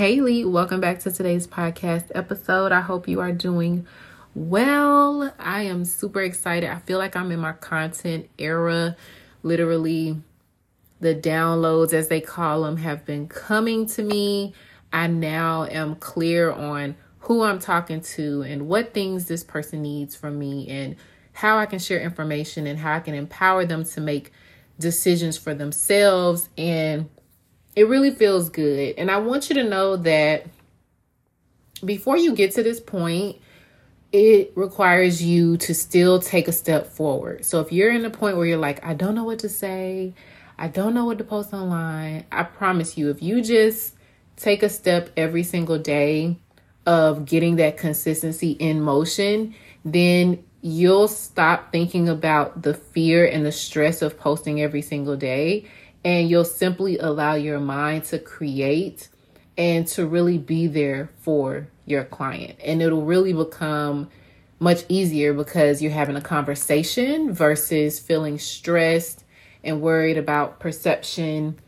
Haley. Welcome back to today's podcast episode. I hope you are doing well. I am super excited. I feel like I'm in my content era. Literally, the downloads, as they call them, have been coming to me. I now am clear on who I'm talking to and what things this person needs from me and how I can share information and how I can empower them to make decisions for themselves. And it really feels good. And I want you to know that before you get to this point, it requires you to still take a step forward. So if you're in a point where you're like, I don't know what to say, I don't know what to post online, I promise you, if you just take a step every single day of getting that consistency in motion, then you'll stop thinking about the fear and the stress of posting every single day and you'll simply allow your mind to create and to really be there for your client. And it'll really become much easier because you're having a conversation versus feeling stressed and worried about perception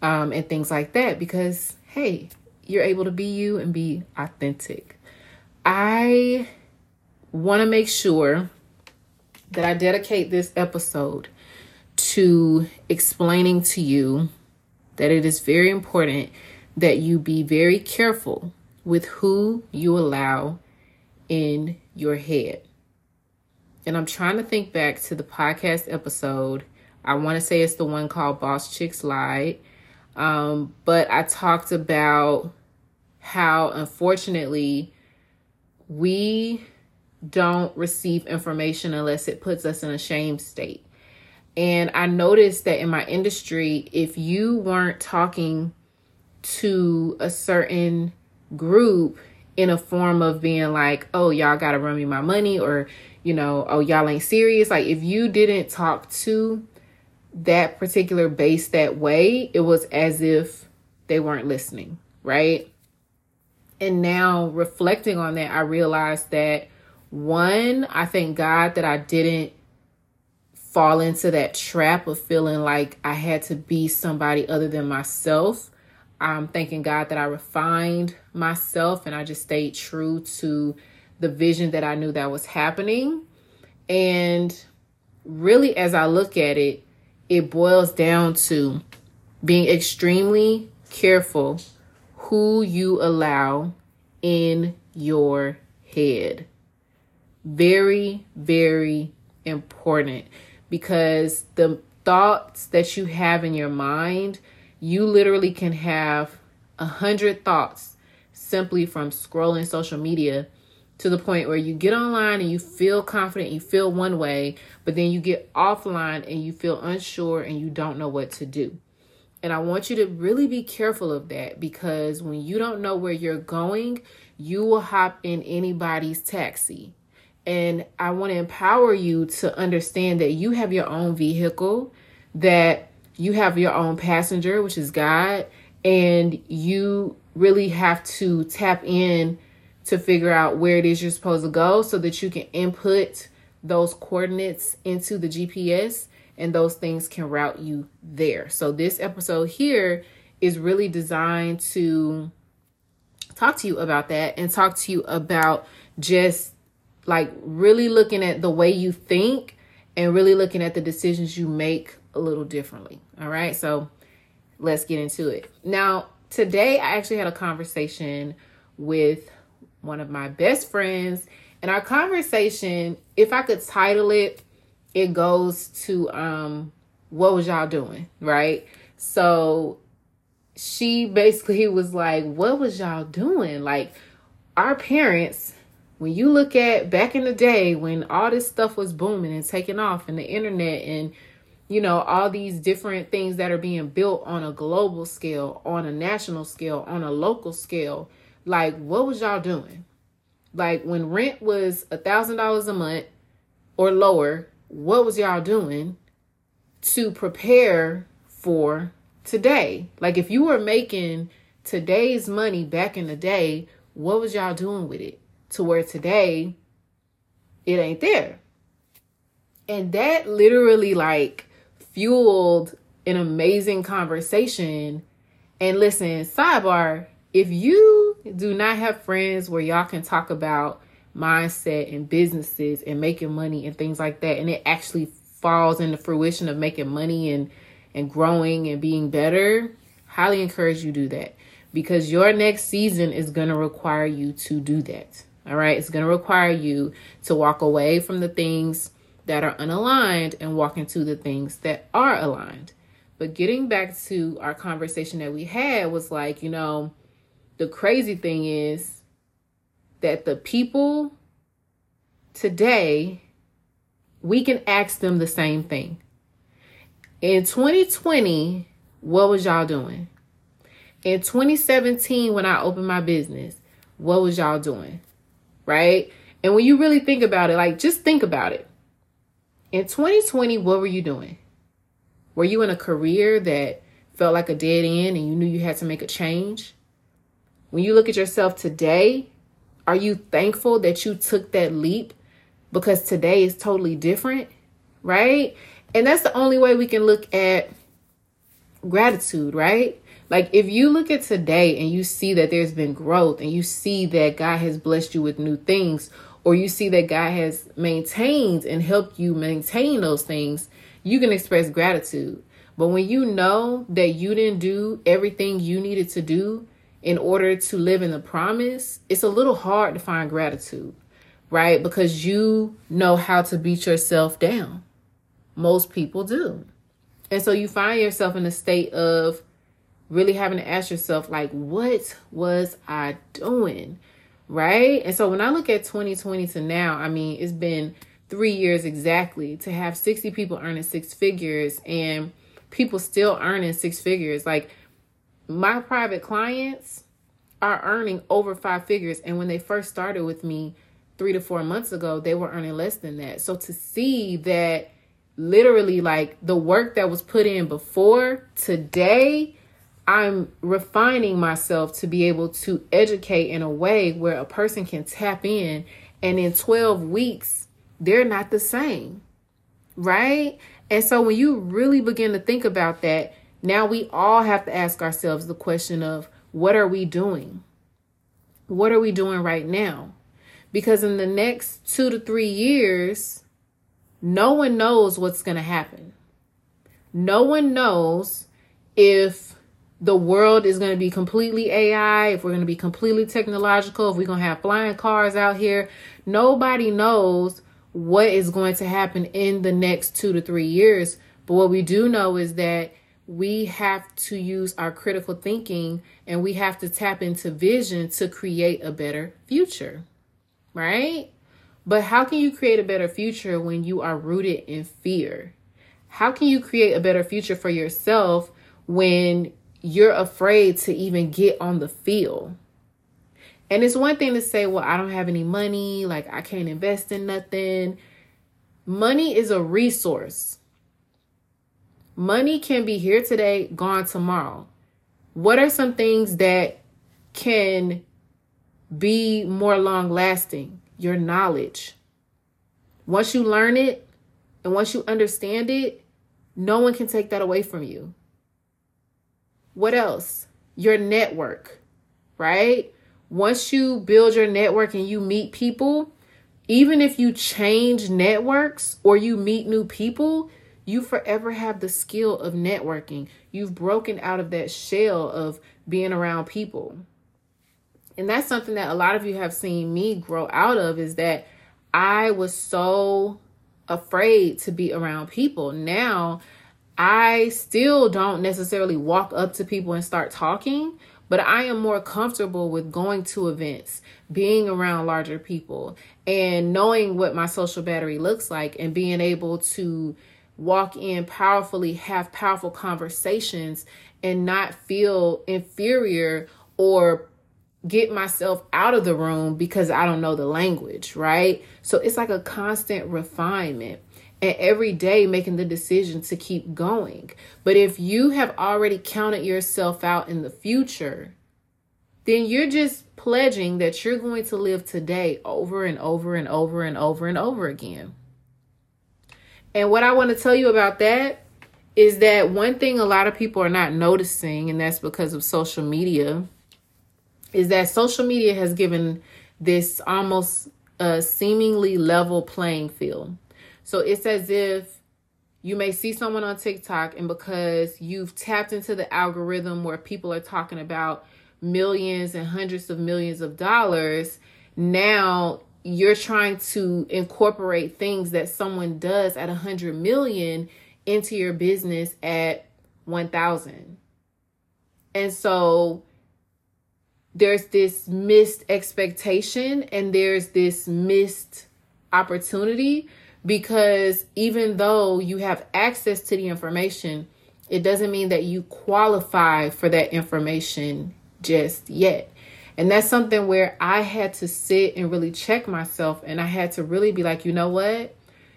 um, and things like that. Because, hey, you're able to be you and be authentic. I want to make sure that I dedicate this episode to explaining to you that it is very important that you be very careful with who you allow in your head. And I'm trying to think back to the podcast episode. I want to say it's the one called Boss Chicks Lie. Um, but I talked about how unfortunately we don't receive information unless it puts us in a shame state. And I noticed that in my industry, if you weren't talking to a certain group in a form of being like, oh, y'all got to run me my money, or, you know, oh, y'all ain't serious. Like, if you didn't talk to that particular base that way, it was as if they weren't listening, right? And now reflecting on that, I realized that one, I thank God that I didn't fall into that trap of feeling like I had to be somebody other than myself. I'm thanking God that I refined myself and I just stayed true to the vision that I knew that was happening. And really, as I look at it, it boils down to being extremely careful who you allow in your head. Very, very important because the thoughts that you have in your mind, you literally can have a hundred thoughts simply from scrolling social media to the point where you get online and you feel confident, you feel one way, but then you get offline and you feel unsure and you don't know what to do. And I want you to really be careful of that because when you don't know where you're going, you will hop in anybody's taxi and I want to empower you to understand that you have your own vehicle, that you have your own passenger, which is God, and you really have to tap in to figure out where it is you're supposed to go so that you can input those coordinates into the GPS and those things can route you there. So, this episode here is really designed to talk to you about that and talk to you about just like really looking at the way you think and really looking at the decisions you make a little differently. All right. So let's get into it. Now, today I actually had a conversation with one of my best friends. And our conversation, if I could title it, it goes to um what was y'all doing, right? So she basically was like, What was y'all doing? Like our parents when you look at back in the day when all this stuff was booming and taking off and the internet and you know all these different things that are being built on a global scale on a national scale on a local scale like what was y'all doing? Like when rent was a thousand dollars a month or lower what was y'all doing to prepare for today? Like if you were making today's money back in the day what was y'all doing with it to where today it ain't there. And that literally like fueled an amazing conversation. And listen, sidebar, if you do not have friends where y'all can talk about mindset and businesses and making money and things like that, and it actually falls into fruition of making money and and growing and being better, highly encourage you do that because your next season is going to require you to do that. All right, it's going to require you to walk away from the things that are unaligned and walk into the things that are aligned. But getting back to our conversation that we had was like, you know, the crazy thing is that the people today, we can ask them the same thing. In 2020, what was y'all doing? In 2017, when I opened my business, what was y'all doing? Right? And when you really think about it, like just think about it. In 2020, what were you doing? Were you in a career that felt like a dead end and you knew you had to make a change? When you look at yourself today, are you thankful that you took that leap because today is totally different? Right? And that's the only way we can look at gratitude, right? Like if you look at today and you see that there's been growth and you see that God has blessed you with new things or you see that God has maintained and helped you maintain those things, you can express gratitude. But when you know that you didn't do everything you needed to do in order to live in the promise, it's a little hard to find gratitude, right? Because you know how to beat yourself down. Most people do. And so you find yourself in a state of really having to ask yourself, like, what was I doing? Right. And so when I look at 2020 to now, I mean, it's been three years exactly to have 60 people earning six figures and people still earning six figures. Like, my private clients are earning over five figures. And when they first started with me three to four months ago, they were earning less than that. So to see that literally like the work that was put in before today I'm refining myself to be able to educate in a way where a person can tap in and in 12 weeks they're not the same. Right? And so when you really begin to think about that, now we all have to ask ourselves the question of what are we doing? What are we doing right now? Because in the next 2 to 3 years, no one knows what's going to happen. No one knows if the world is going to be completely AI, if we're going to be completely technological, if we're going to have flying cars out here. Nobody knows what is going to happen in the next two to three years. But what we do know is that we have to use our critical thinking and we have to tap into vision to create a better future, right? But how can you create a better future when you are rooted in fear? How can you create a better future for yourself when you're afraid to even get on the field? And it's one thing to say, well, I don't have any money, like I can't invest in nothing. Money is a resource. Money can be here today, gone tomorrow. What are some things that can be more long lasting? your knowledge. Once you learn it and once you understand it, no one can take that away from you. What else? Your network, right? Once you build your network and you meet people, even if you change networks or you meet new people, you forever have the skill of networking. You've broken out of that shell of being around people and that's something that a lot of you have seen me grow out of is that I was so afraid to be around people. Now, I still don't necessarily walk up to people and start talking, but I am more comfortable with going to events, being around larger people, and knowing what my social battery looks like and being able to walk in powerfully, have powerful conversations, and not feel inferior or get myself out of the room because I don't know the language, right? So it's like a constant refinement and every day making the decision to keep going. But if you have already counted yourself out in the future, then you're just pledging that you're going to live today over and over and over and over and over again. And what I want to tell you about that is that one thing a lot of people are not noticing, and that's because of social media is that social media has given this almost a seemingly level playing field. So it's as if you may see someone on TikTok, and because you've tapped into the algorithm where people are talking about millions and hundreds of millions of dollars, now you're trying to incorporate things that someone does at a hundred million into your business at 1000 and so there's this missed expectation and there's this missed opportunity because even though you have access to the information it doesn't mean that you qualify for that information just yet and that's something where I had to sit and really check myself. And I had to really be like, you know what?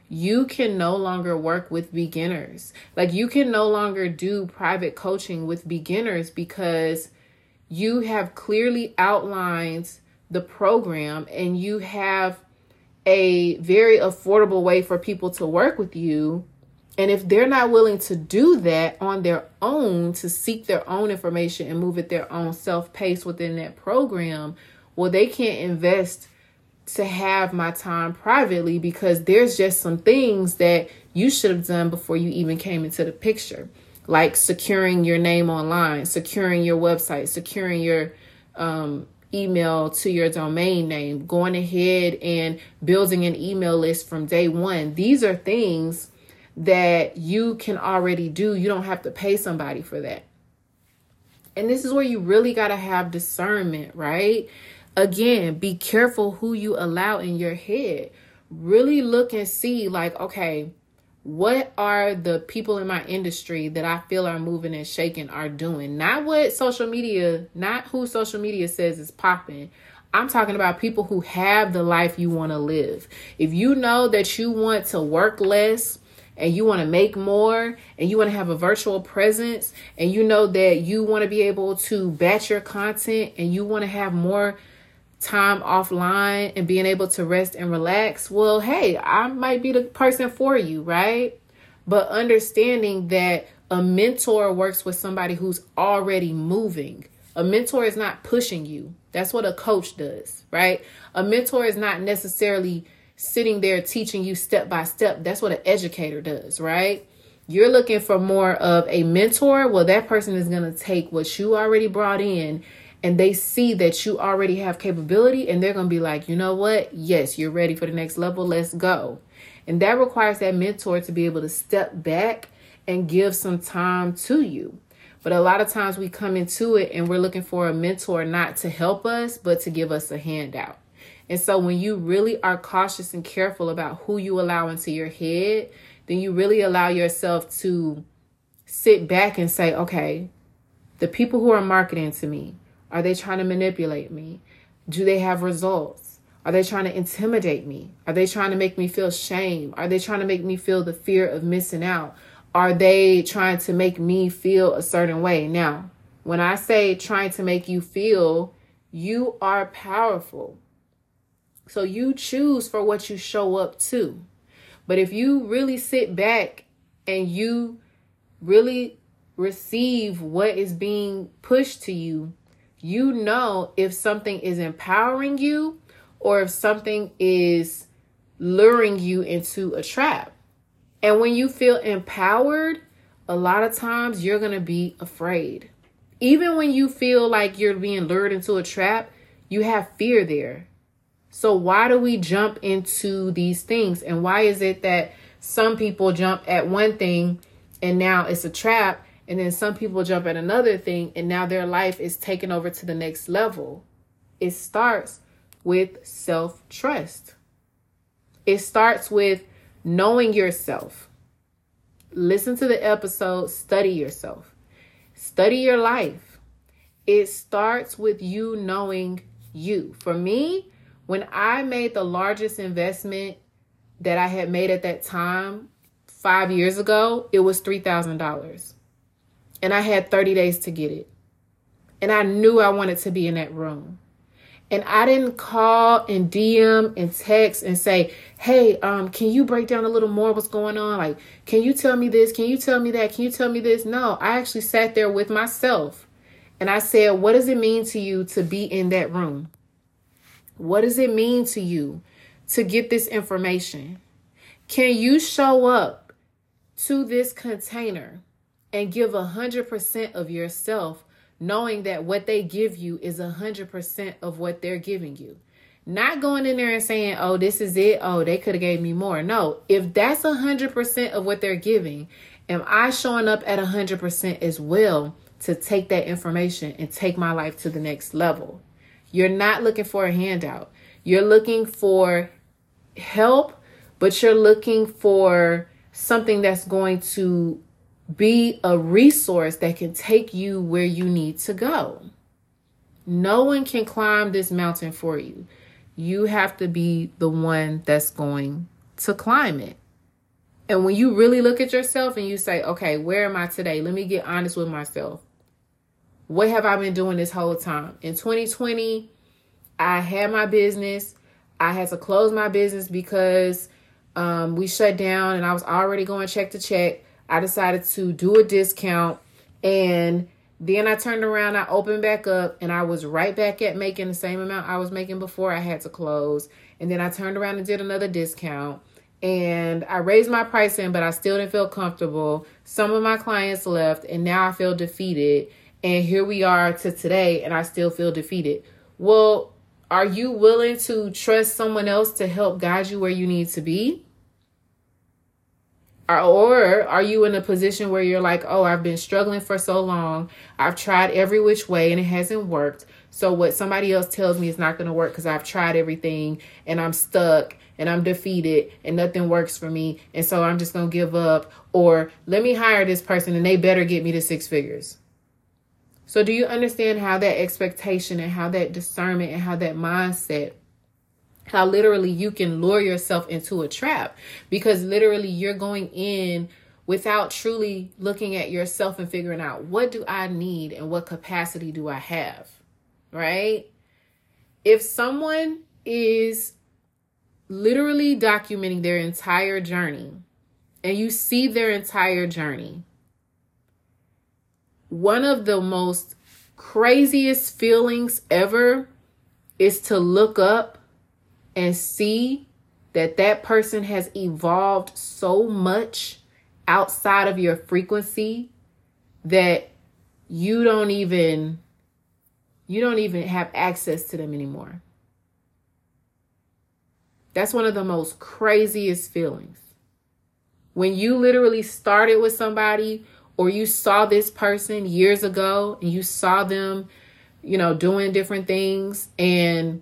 You can no longer work with beginners. Like, you can no longer do private coaching with beginners because you have clearly outlined the program and you have a very affordable way for people to work with you. And if they're not willing to do that on their own, to seek their own information and move at their own self pace within that program, well, they can't invest to have my time privately because there's just some things that you should have done before you even came into the picture, like securing your name online, securing your website, securing your um, email to your domain name, going ahead and building an email list from day one. These are things that you can already do. You don't have to pay somebody for that. And this is where you really got to have discernment, right? Again, be careful who you allow in your head. Really look and see, like, okay, what are the people in my industry that I feel are moving and shaking are doing? Not what social media, not who social media says is popping. I'm talking about people who have the life you want to live. If you know that you want to work less, and you want to make more and you want to have a virtual presence and you know that you want to be able to batch your content and you want to have more time offline and being able to rest and relax, well, hey, I might be the person for you, right? But understanding that a mentor works with somebody who's already moving. A mentor is not pushing you. That's what a coach does, right? A mentor is not necessarily sitting there teaching you step by step. That's what an educator does, right? You're looking for more of a mentor. Well, that person is going to take what you already brought in and they see that you already have capability and they're going to be like, you know what? Yes, you're ready for the next level. Let's go. And that requires that mentor to be able to step back and give some time to you. But a lot of times we come into it and we're looking for a mentor not to help us, but to give us a handout. And so when you really are cautious and careful about who you allow into your head, then you really allow yourself to sit back and say, okay, the people who are marketing to me, are they trying to manipulate me? Do they have results? Are they trying to intimidate me? Are they trying to make me feel shame? Are they trying to make me feel the fear of missing out? Are they trying to make me feel a certain way? Now, when I say trying to make you feel, you are powerful. So you choose for what you show up to. But if you really sit back and you really receive what is being pushed to you, you know if something is empowering you or if something is luring you into a trap. And when you feel empowered, a lot of times you're going to be afraid. Even when you feel like you're being lured into a trap, you have fear there. So, why do we jump into these things? And why is it that some people jump at one thing and now it's a trap? And then some people jump at another thing and now their life is taken over to the next level? It starts with self trust, it starts with knowing yourself. Listen to the episode, study yourself, study your life. It starts with you knowing you. For me, when I made the largest investment that I had made at that time, five years ago, it was $3,000. And I had 30 days to get it. And I knew I wanted to be in that room. And I didn't call and DM and text and say, hey, um, can you break down a little more what's going on? Like, can you tell me this? Can you tell me that? Can you tell me this? No, I actually sat there with myself And I said, What does it mean to you to be in that room? What does it mean to you to get this information? Can you show up to this container and give a hundred percent of yourself, knowing that what they give you is a hundred percent of what they're giving you? Not going in there and saying, "Oh, this is it. Oh, they could have gave me more." No, if that's a hundred percent of what they're giving, am I showing up at a hundred percent as well to take that information and take my life to the next level? You're not looking for a handout. You're looking for help, but you're looking for something that's going to be a resource that can take you where you need to go. No one can climb this mountain for you. You have to be the one that's going to climb it. And when you really look at yourself and you say, okay, where am I today? Let me get honest with myself. What have I been doing this whole time? In 2020, I had my business. I had to close my business because um, we shut down and I was already going check to check. I decided to do a discount and then I turned around, I opened back up, and I was right back at making the same amount I was making before I had to close. And then I turned around and did another discount. And I raised my pricing, but I still didn't feel comfortable. Some of my clients left, and now I feel defeated. And here we are to today, and I still feel defeated. Well, are you willing to trust someone else to help guide you where you need to be? Or are you in a position where you're like, oh, I've been struggling for so long. I've tried every which way and it hasn't worked. So, what somebody else tells me is not going to work because I've tried everything and I'm stuck and I'm defeated and nothing works for me. And so I'm just going to give up. Or let me hire this person and they better get me to six figures. So, do you understand how that expectation and how that discernment and how that mindset how literally you can lure yourself into a trap because literally you're going in without truly looking at yourself and figuring out what do I need and what capacity do I have, right? If someone is literally documenting their entire journey and you see their entire journey, one of the most craziest feelings ever is to look up and see that that person has evolved so much outside of your frequency that you don't even you don't even have access to them anymore. That's one of the most craziest feelings. When you literally started with somebody or you saw this person years ago and you saw them, you know, doing different things and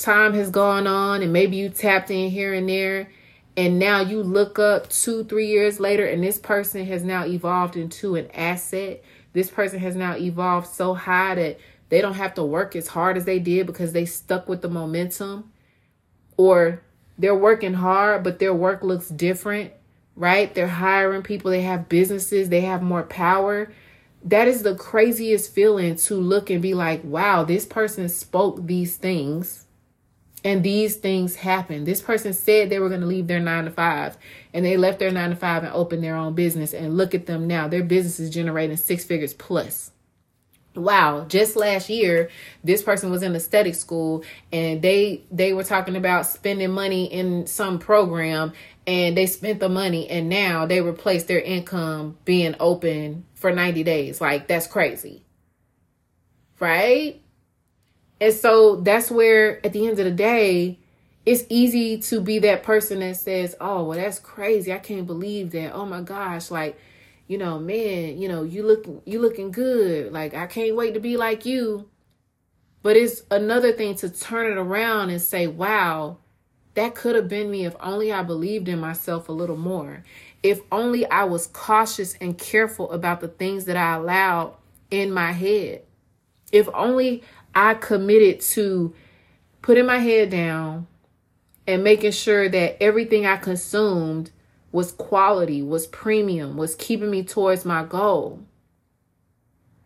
time has gone on and maybe you tapped in here and there and now you look up two three years later and this person has now evolved into an asset. This person has now evolved so high that they don't have to work as hard as they did because they stuck with the momentum. Or they're working hard but their work looks different right? They're hiring people. They have businesses. They have more power. That is the craziest feeling to look and be like wow this person spoke these things and these things happen. This person said they were going to leave their nine to five, and they left their nine to five and opened their own business. And look at them now; their business is generating six figures plus. Wow! Just last year, this person was in aesthetic school, and they they were talking about spending money in some program, and they spent the money, and now they replaced their income being open for ninety days. Like that's crazy, right? And so that's where, at the end of the day, it's easy to be that person that says, "Oh, well, that's crazy. I can't believe that. Oh my gosh, like, you know, man, you know, you look you looking good. Like, I can't wait to be like you." But it's another thing to turn it around and say, "Wow, that could have been me if only I believed in myself a little more. If only I was cautious and careful about the things that I allowed in my head. If only I committed to putting my head down and making sure that everything I consumed was quality, was premium, was keeping me towards my goal.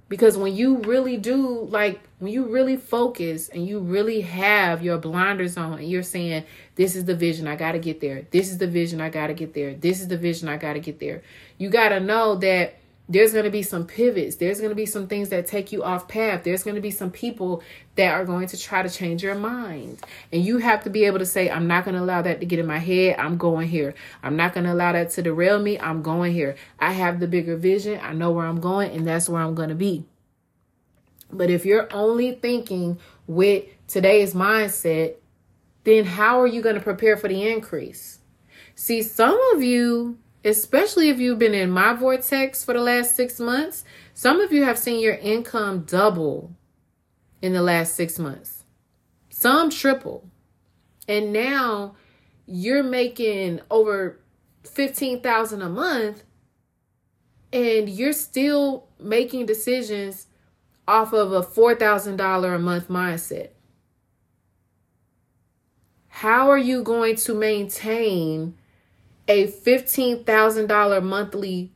Because when you really do, like, when you really focus and you really have your blinders on and you're saying, This is the vision, I got to get there. This is the vision, I got to get there. This is the vision, I got to get there. You got to know that there's going to be some pivots. There's going to be some things that take you off path. There's going to be some people that are going to try to change your mind. And you have to be able to say, I'm not going to allow that to get in my head. I'm going here. I'm not going to allow that to derail me. I'm going here. I have the bigger vision. I know where I'm going, and that's where I'm going to be. But if you're only thinking with today's mindset, then how are you going to prepare for the increase? See, some of you especially if you've been in my vortex for the last six months. Some of you have seen your income double in the last six months, some triple. And now you're making over 15,000 a month and you're still making decisions off of a $4,000 a month mindset. How are you going to maintain a $15,000 monthly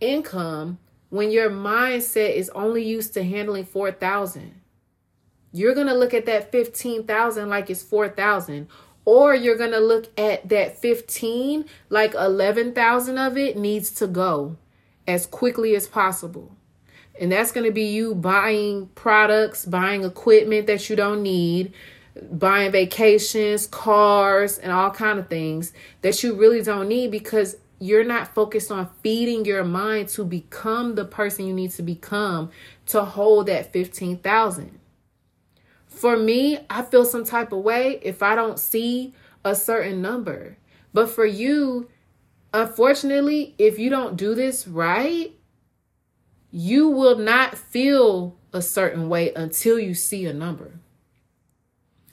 income when your mindset is only used to handling 4,000. You're going to look at that 15,000 like it's 4,000 or you're going to look at that 15 like 11,000 of it needs to go as quickly as possible. And that's going to be you buying products, buying equipment that you don't need, buying vacations, cars, and all kind of things that you really don't need because you're not focused on feeding your mind to become the person you need to become to hold that 15,000. For me, I feel some type of way if I don't see a certain number. But for you, unfortunately, if you don't do this right, you will not feel a certain way until you see a number.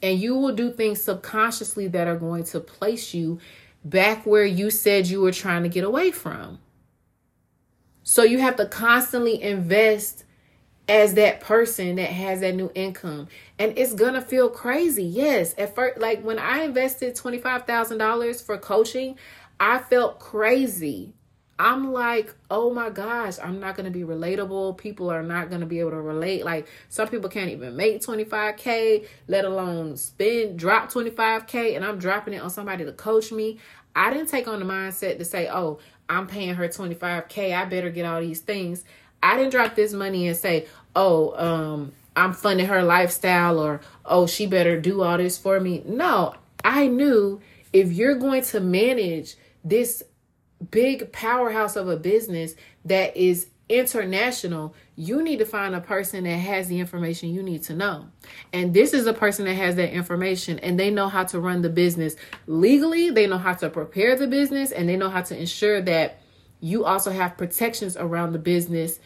And you will do things subconsciously that are going to place you back where you said you were trying to get away from. So you have to constantly invest as that person that has that new income. And it's gonna feel crazy. Yes. At first, like when I invested $25,000 for coaching, I felt crazy. I'm like, oh my gosh, I'm not going to be relatable. People are not going to be able to relate. Like, some people can't even make 25K, let alone spend, drop 25K, and I'm dropping it on somebody to coach me. I didn't take on the mindset to say, oh, I'm paying her 25K. I better get all these things. I didn't drop this money and say, oh, um, I'm funding her lifestyle or, oh, she better do all this for me. No, I knew if you're going to manage this big powerhouse of a business that is international, you need to find a person that has the information you need to know. And this is a person that has that information and they know how to run the business legally, they know how to prepare the business, and they know how to ensure that you also have protections around the business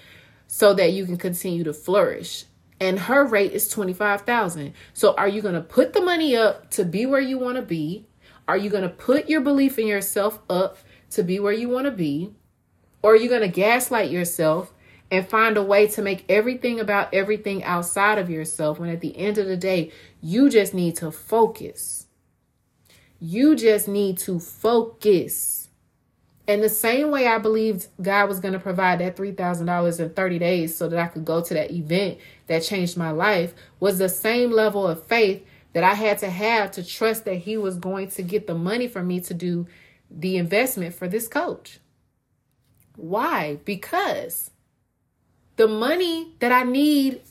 so that you can continue to flourish. And her rate is 25,000. So are you going to put the money up to be where you want to be? Are you going to put your belief in yourself up to be where you want to be? Or you're you going to gaslight yourself and find a way to make everything about everything outside of yourself when at the end of the day, you just need to focus? You just need to focus. And the same way I believed God was going to provide that $3,000 in 30 days so that I could go to that event that changed my life was the same level of faith that I had to have to trust that He was going to get the money for me to do the investment for this coach. Why? Because the money that I need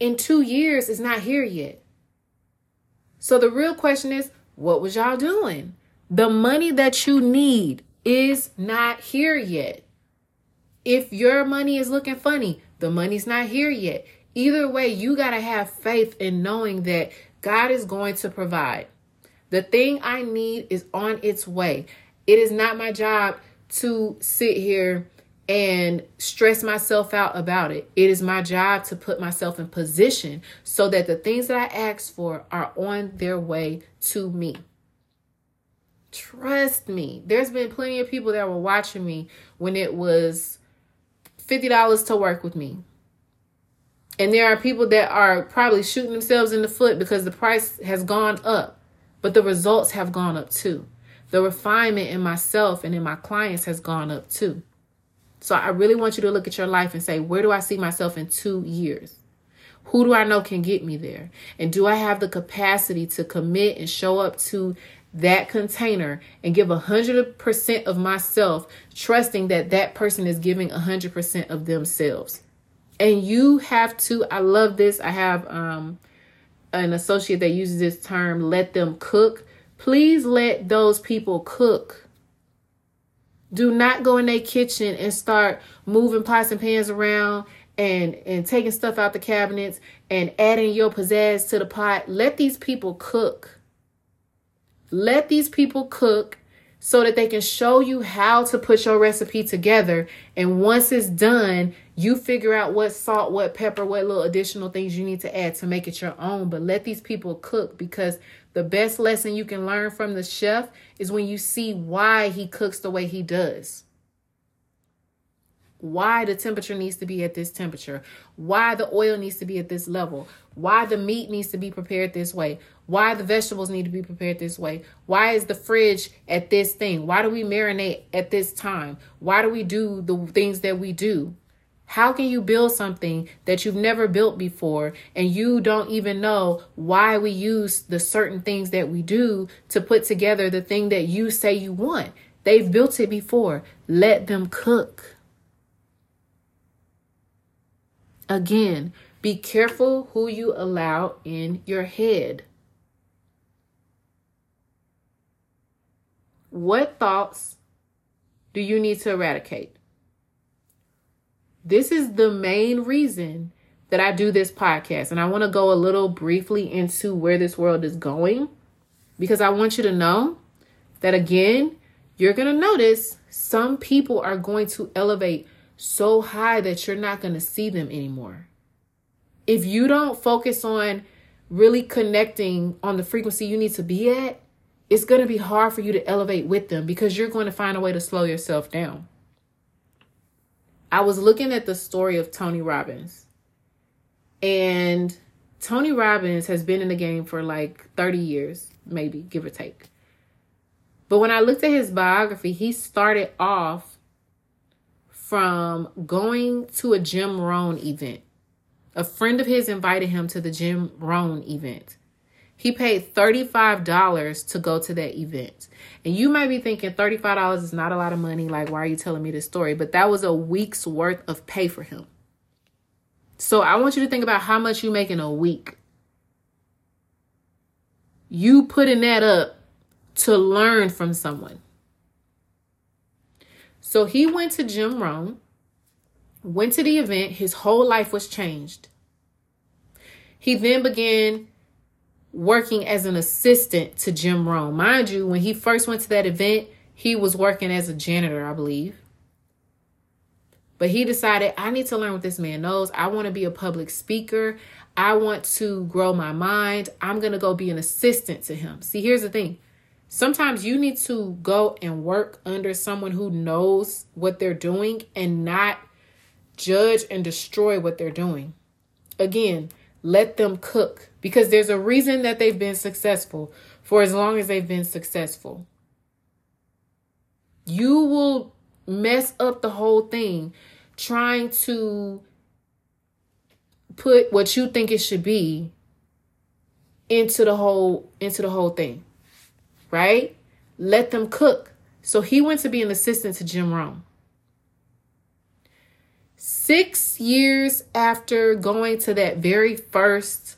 in two years is not here yet. So the real question is what was y'all doing? The money that you need is not here yet. If your money is looking funny, the money's not here yet. Either way, you got to have faith in knowing that God is going to provide. The thing I need is on its way. It is not my job to sit here and stress myself out about it. It is my job to put myself in position so that the things that I ask for are on their way to me. Trust me. There's been plenty of people that were watching me when it was $50 to work with me. And there are people that are probably shooting themselves in the foot because the price has gone up, but the results have gone up too the refinement in myself and in my clients has gone up too. So I really want you to look at your life and say, where do I see myself in two years? Who do I know can get me there? And do I have the capacity to commit and show up to that container and give 100% of myself, trusting that that person is giving 100% of themselves. And you have to, I love this. I have um, an associate that uses this term, let them cook. Please let those people cook. Do not go in their kitchen and start moving pots and pans around and and taking stuff out the cabinets and adding your pizzazz to the pot. Let these people cook. Let these people cook so that they can show you how to put your recipe together. And once it's done, you figure out what salt, what pepper, what little additional things you need to add to make it your own. But let these people cook because the best lesson you can learn from the chef is when you see why he cooks the way he does. Why the temperature needs to be at this temperature, why the oil needs to be at this level, why the meat needs to be prepared this way, why the vegetables need to be prepared this way, why is the fridge at this thing, why do we marinate at this time, why do we do the things that we do. How can you build something that you've never built before and you don't even know why we use the certain things that we do to put together the thing that you say you want? They've built it before. Let them cook. Again, be careful who you allow in your head. What thoughts do you need to eradicate? This is the main reason that I do this podcast. And I want to go a little briefly into where this world is going because I want you to know that again, you're going to notice some people are going to elevate so high that you're not going to see them anymore. If you don't focus on really connecting on the frequency you need to be at, it's going to be hard for you to elevate with them because you're going to find a way to slow yourself down. I was looking at the story of Tony Robbins, and Tony Robbins has been in the game for like 30 years, maybe, give or take. But when I looked at his biography, he started off from going to a Jim Rohn event. A friend of his invited him to the Jim Rohn event. He paid $35 to go to that event. And you might be thinking $35 is not a lot of money. Like, why are you telling me this story? But that was a week's worth of pay for him. So I want you to think about how much you make in a week. You putting that up to learn from someone. So he went to Jim Rohn, went to the event, his whole life was changed. He then began working as an assistant to Jim Rohn. Mind you, when he first went to that event, he was working as a janitor, I believe. But he decided, I need to learn what this man knows. I want to be a public speaker. I want to grow my mind. I'm going to go be an assistant to him. See, here's the thing Sometimes you need to go and work under someone who knows what they're doing and not judge and destroy what they're doing. Again, let them cook because there's a reason that they've been successful for as long as they've been successful. You will mess up the whole thing trying to put what you think it should be into the whole into the whole thing right? Let them cook. So he went to be an assistant to Jim Rohn. Six years after going to that very first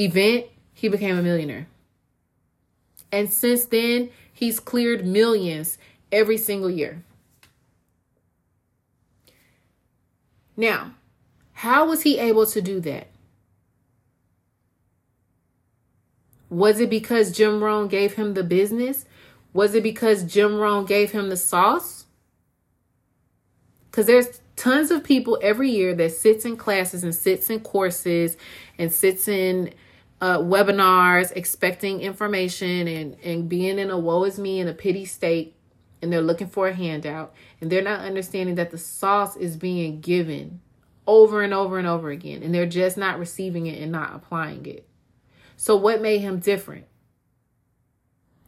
event, he became a millionaire. And since then, he's cleared millions every single year. Now, how was he able to do that? Was it because Jim Rohn gave him the business? Was it because Jim Rohn gave him the sauce? Because there's tons of people every year that sits in classes and sits in courses and sits in uh, webinars expecting information and, and being in a woe is me in a pity state and they're looking for a handout and they're not understanding that the sauce is being given over and over and over again and they're just not receiving it and not applying it. So, what made him different?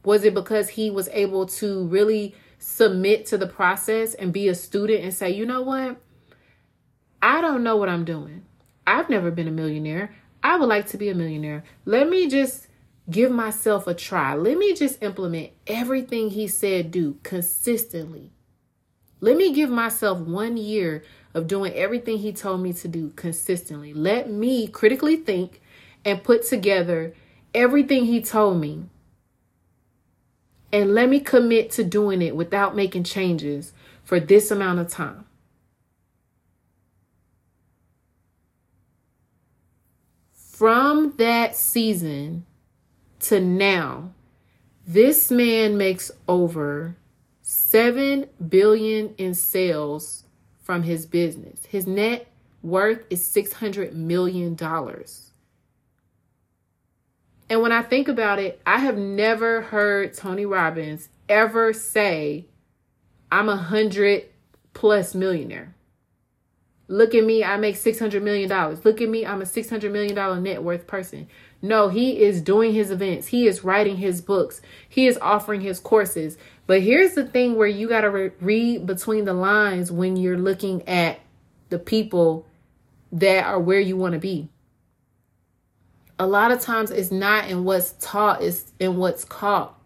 Was it because he was able to really submit to the process and be a student and say, you know what? I don't know what I'm doing. I've never been a millionaire. I would like to be a millionaire. Let me just give myself a try. Let me just implement everything he said do consistently. Let me give myself one year of doing everything he told me to do consistently. Let me critically think and put together everything he told me. And let me commit to doing it without making changes for this amount of time. From that season to now, this man makes over 7 billion in sales from his business. His net worth is 600 million dollars. And when I think about it, I have never heard Tony Robbins ever say, I'm a hundred plus millionaire. Look at me, I make $600 million. Look at me, I'm a $600 million net worth person. No, he is doing his events, he is writing his books, he is offering his courses. But here's the thing where you got to re- read between the lines when you're looking at the people that are where you want to be a lot of times it's not in what's taught, it's in what's caught.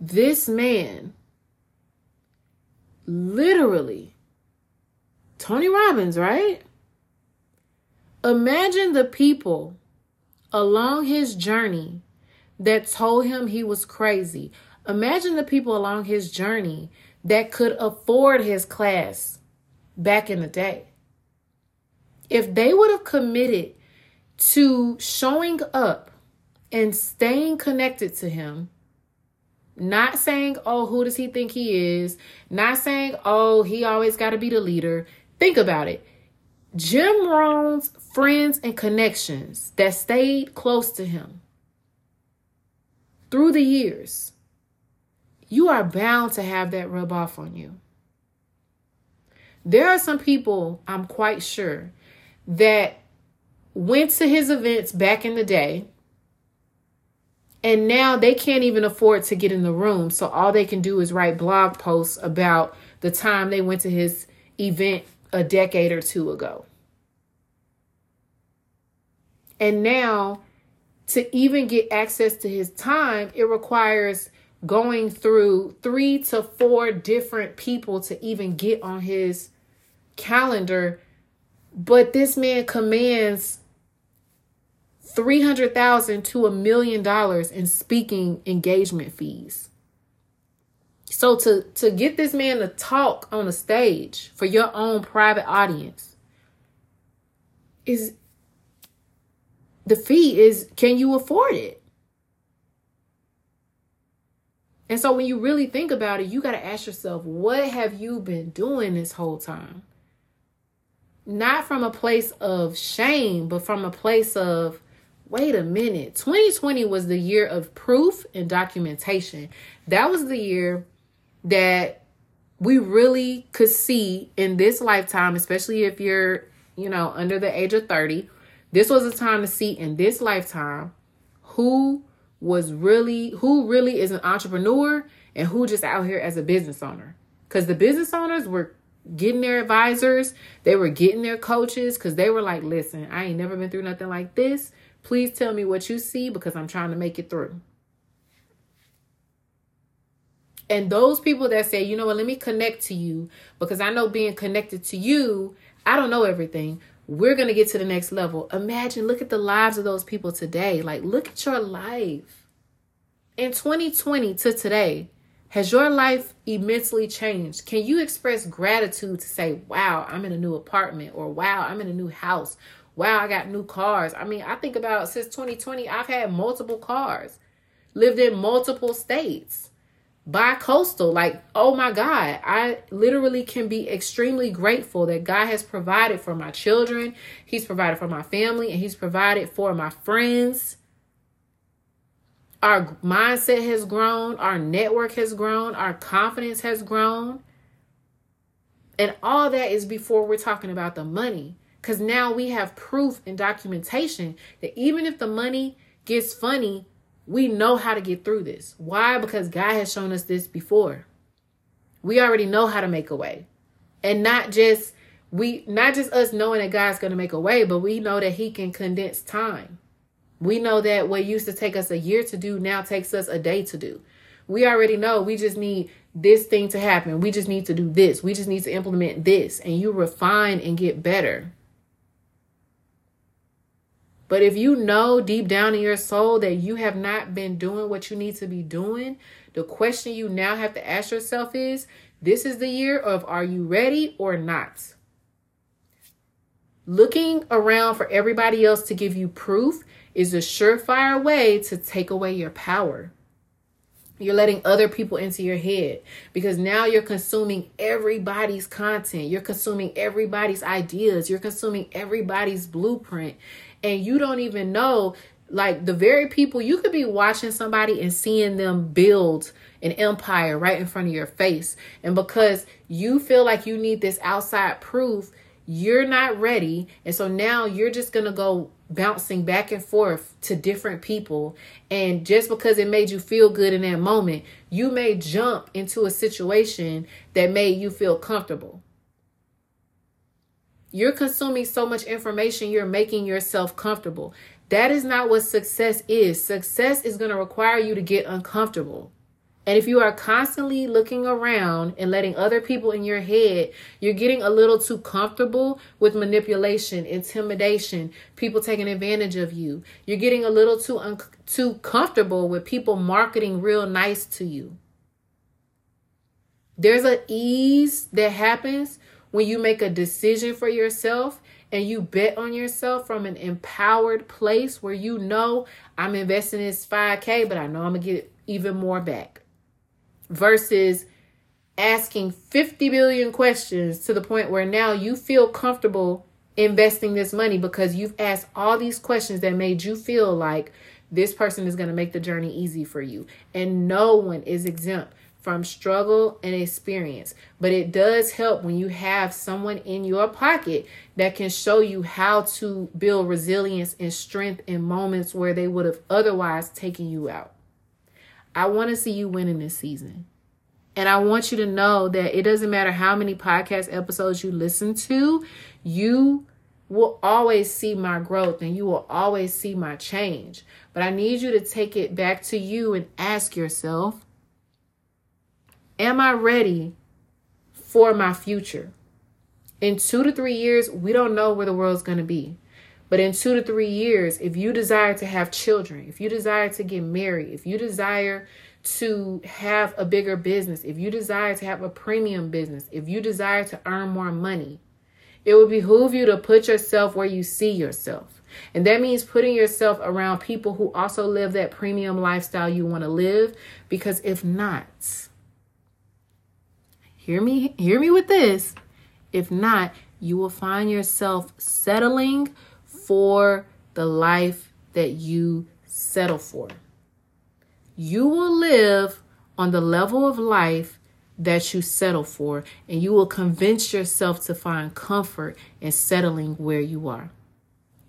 This man, literally, Tony Robbins, right? Imagine the people along his journey that told him he was crazy. Imagine the people along his journey that could afford his class back in the day if they would have committed to showing up and staying connected to him, not saying, oh, who does he think he is? Not saying, oh, he always got to be the leader. Think about it. Jim Rohn's friends and connections that stayed close to him through the years, you are bound to have that rub off on you. There are some people, I'm quite sure, that went to his events back in the day and now they can't even afford to get in the room so all they can do is write blog posts about the time they went to his event a decade or two ago and now to even get access to his time it requires going through three to four different people to even get on his calendar but this man commands 300,000 to a million dollars in speaking engagement fees. So to to get this man to talk on a stage for your own private audience is the fee is can you afford it? And so when you really think about it, you got to ask yourself, what have you been doing this whole time? not from a place of shame, but from a place of, wait a minute, 2020 was the year of proof and documentation. That was the year that we really could see in this lifetime, especially if you're, you know, under the age of 30. This was a time to see in this lifetime who was really, who really is an entrepreneur and who just out here as a business owner. Because the business owners were getting their advisors, they were getting their coaches because they were like, listen, I ain't never been through nothing like this. Please tell me what you see because I'm trying to make it through. And those people that say, you know what, let me connect to you because I know being connected to you, I don't know everything. We're going to get to the next level. Imagine, look at the lives of those people today. Like, look at your life. In 2020 to today, has your life immensely changed? Can you express gratitude to say, wow, I'm in a new apartment, or wow, I'm in a new house? Wow, I got new cars. I mean, I think about since 2020, I've had multiple cars, lived in multiple states, bi coastal. Like, oh my God, I literally can be extremely grateful that God has provided for my children, He's provided for my family, and He's provided for my friends our mindset has grown, our network has grown, our confidence has grown. And all that is before we're talking about the money. Because now we have proof and documentation that even if the money gets funny, we know how to get through this. Why? Because God has shown us this before. We already know how to make a way. And not just we not just us knowing that God's going to make a way, but we know that he can condense time. We know that what used to take us a year to do now takes us a day to do. We already know we just need this thing to happen. We just need to do this. We just need to implement this. And you refine and get better. But if you know deep down in your soul that you have not been doing what you need to be doing, the question you now have to ask yourself is this is the year of are you ready or not? Looking around for everybody else to give you proof is a surefire way to take away your power. You're letting other people into your head because now you're consuming everybody's content. You're consuming everybody's ideas. You're consuming everybody's blueprint. And you don't even know, like, the very people you could be watching somebody and seeing them build an empire right in front of your face. And because you feel like you need this outside proof, you're not ready. And so now you're just going to go bouncing back and forth to different people. And just because it made you feel good in that moment, you may jump into a situation that made you feel comfortable. You're consuming so much information, you're making yourself comfortable. That is not what success is. Success is going to require you to get uncomfortable. And if you are constantly looking around and letting other people in your head, you're getting a little too comfortable with manipulation, intimidation, people taking advantage of you. You're getting a little too un- too comfortable with people marketing real nice to you. There's an ease that happens when you make a decision for yourself and you bet on yourself from an empowered place where you know I'm investing this 5k, but I know I'm to get even more back versus asking 50 billion questions to the point where now you feel comfortable investing this money because you've asked all these questions that made you feel like this person is going to make the journey easy for you. And no one is exempt from struggle and experience. But it does help when you have someone in your pocket that can show you how to build resilience and strength in moments where they would have otherwise taken you out. I want to see you winning this season. And I want you to know that it doesn't matter how many podcast episodes you listen to, you will always see my growth and you will always see my change. But I need you to take it back to you and ask yourself Am I ready for my future? In two to three years, we don't know where the world's going to be. But in two to three years, if you desire to have children, if you desire to get married, if you desire to have a bigger business, if you desire to have a premium business, if you desire to earn more money, it would behoove you to put yourself where you see yourself. And that means putting yourself around people who also live that premium lifestyle you want to live. Because if not, hear me, hear me with this. If not, you will find yourself settling for the life that you settle for. You will live on the level of life that you settle for, and you will convince yourself to find comfort in settling where you are.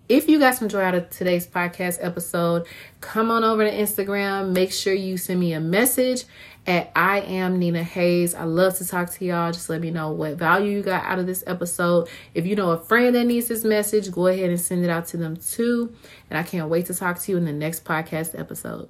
If you got some joy out of today's podcast episode, come on over to Instagram. Make sure you send me a message at I am Nina Hayes. I love to talk to y'all. Just let me know what value you got out of this episode. If you know a friend that needs this message, go ahead and send it out to them too. And I can't wait to talk to you in the next podcast episode.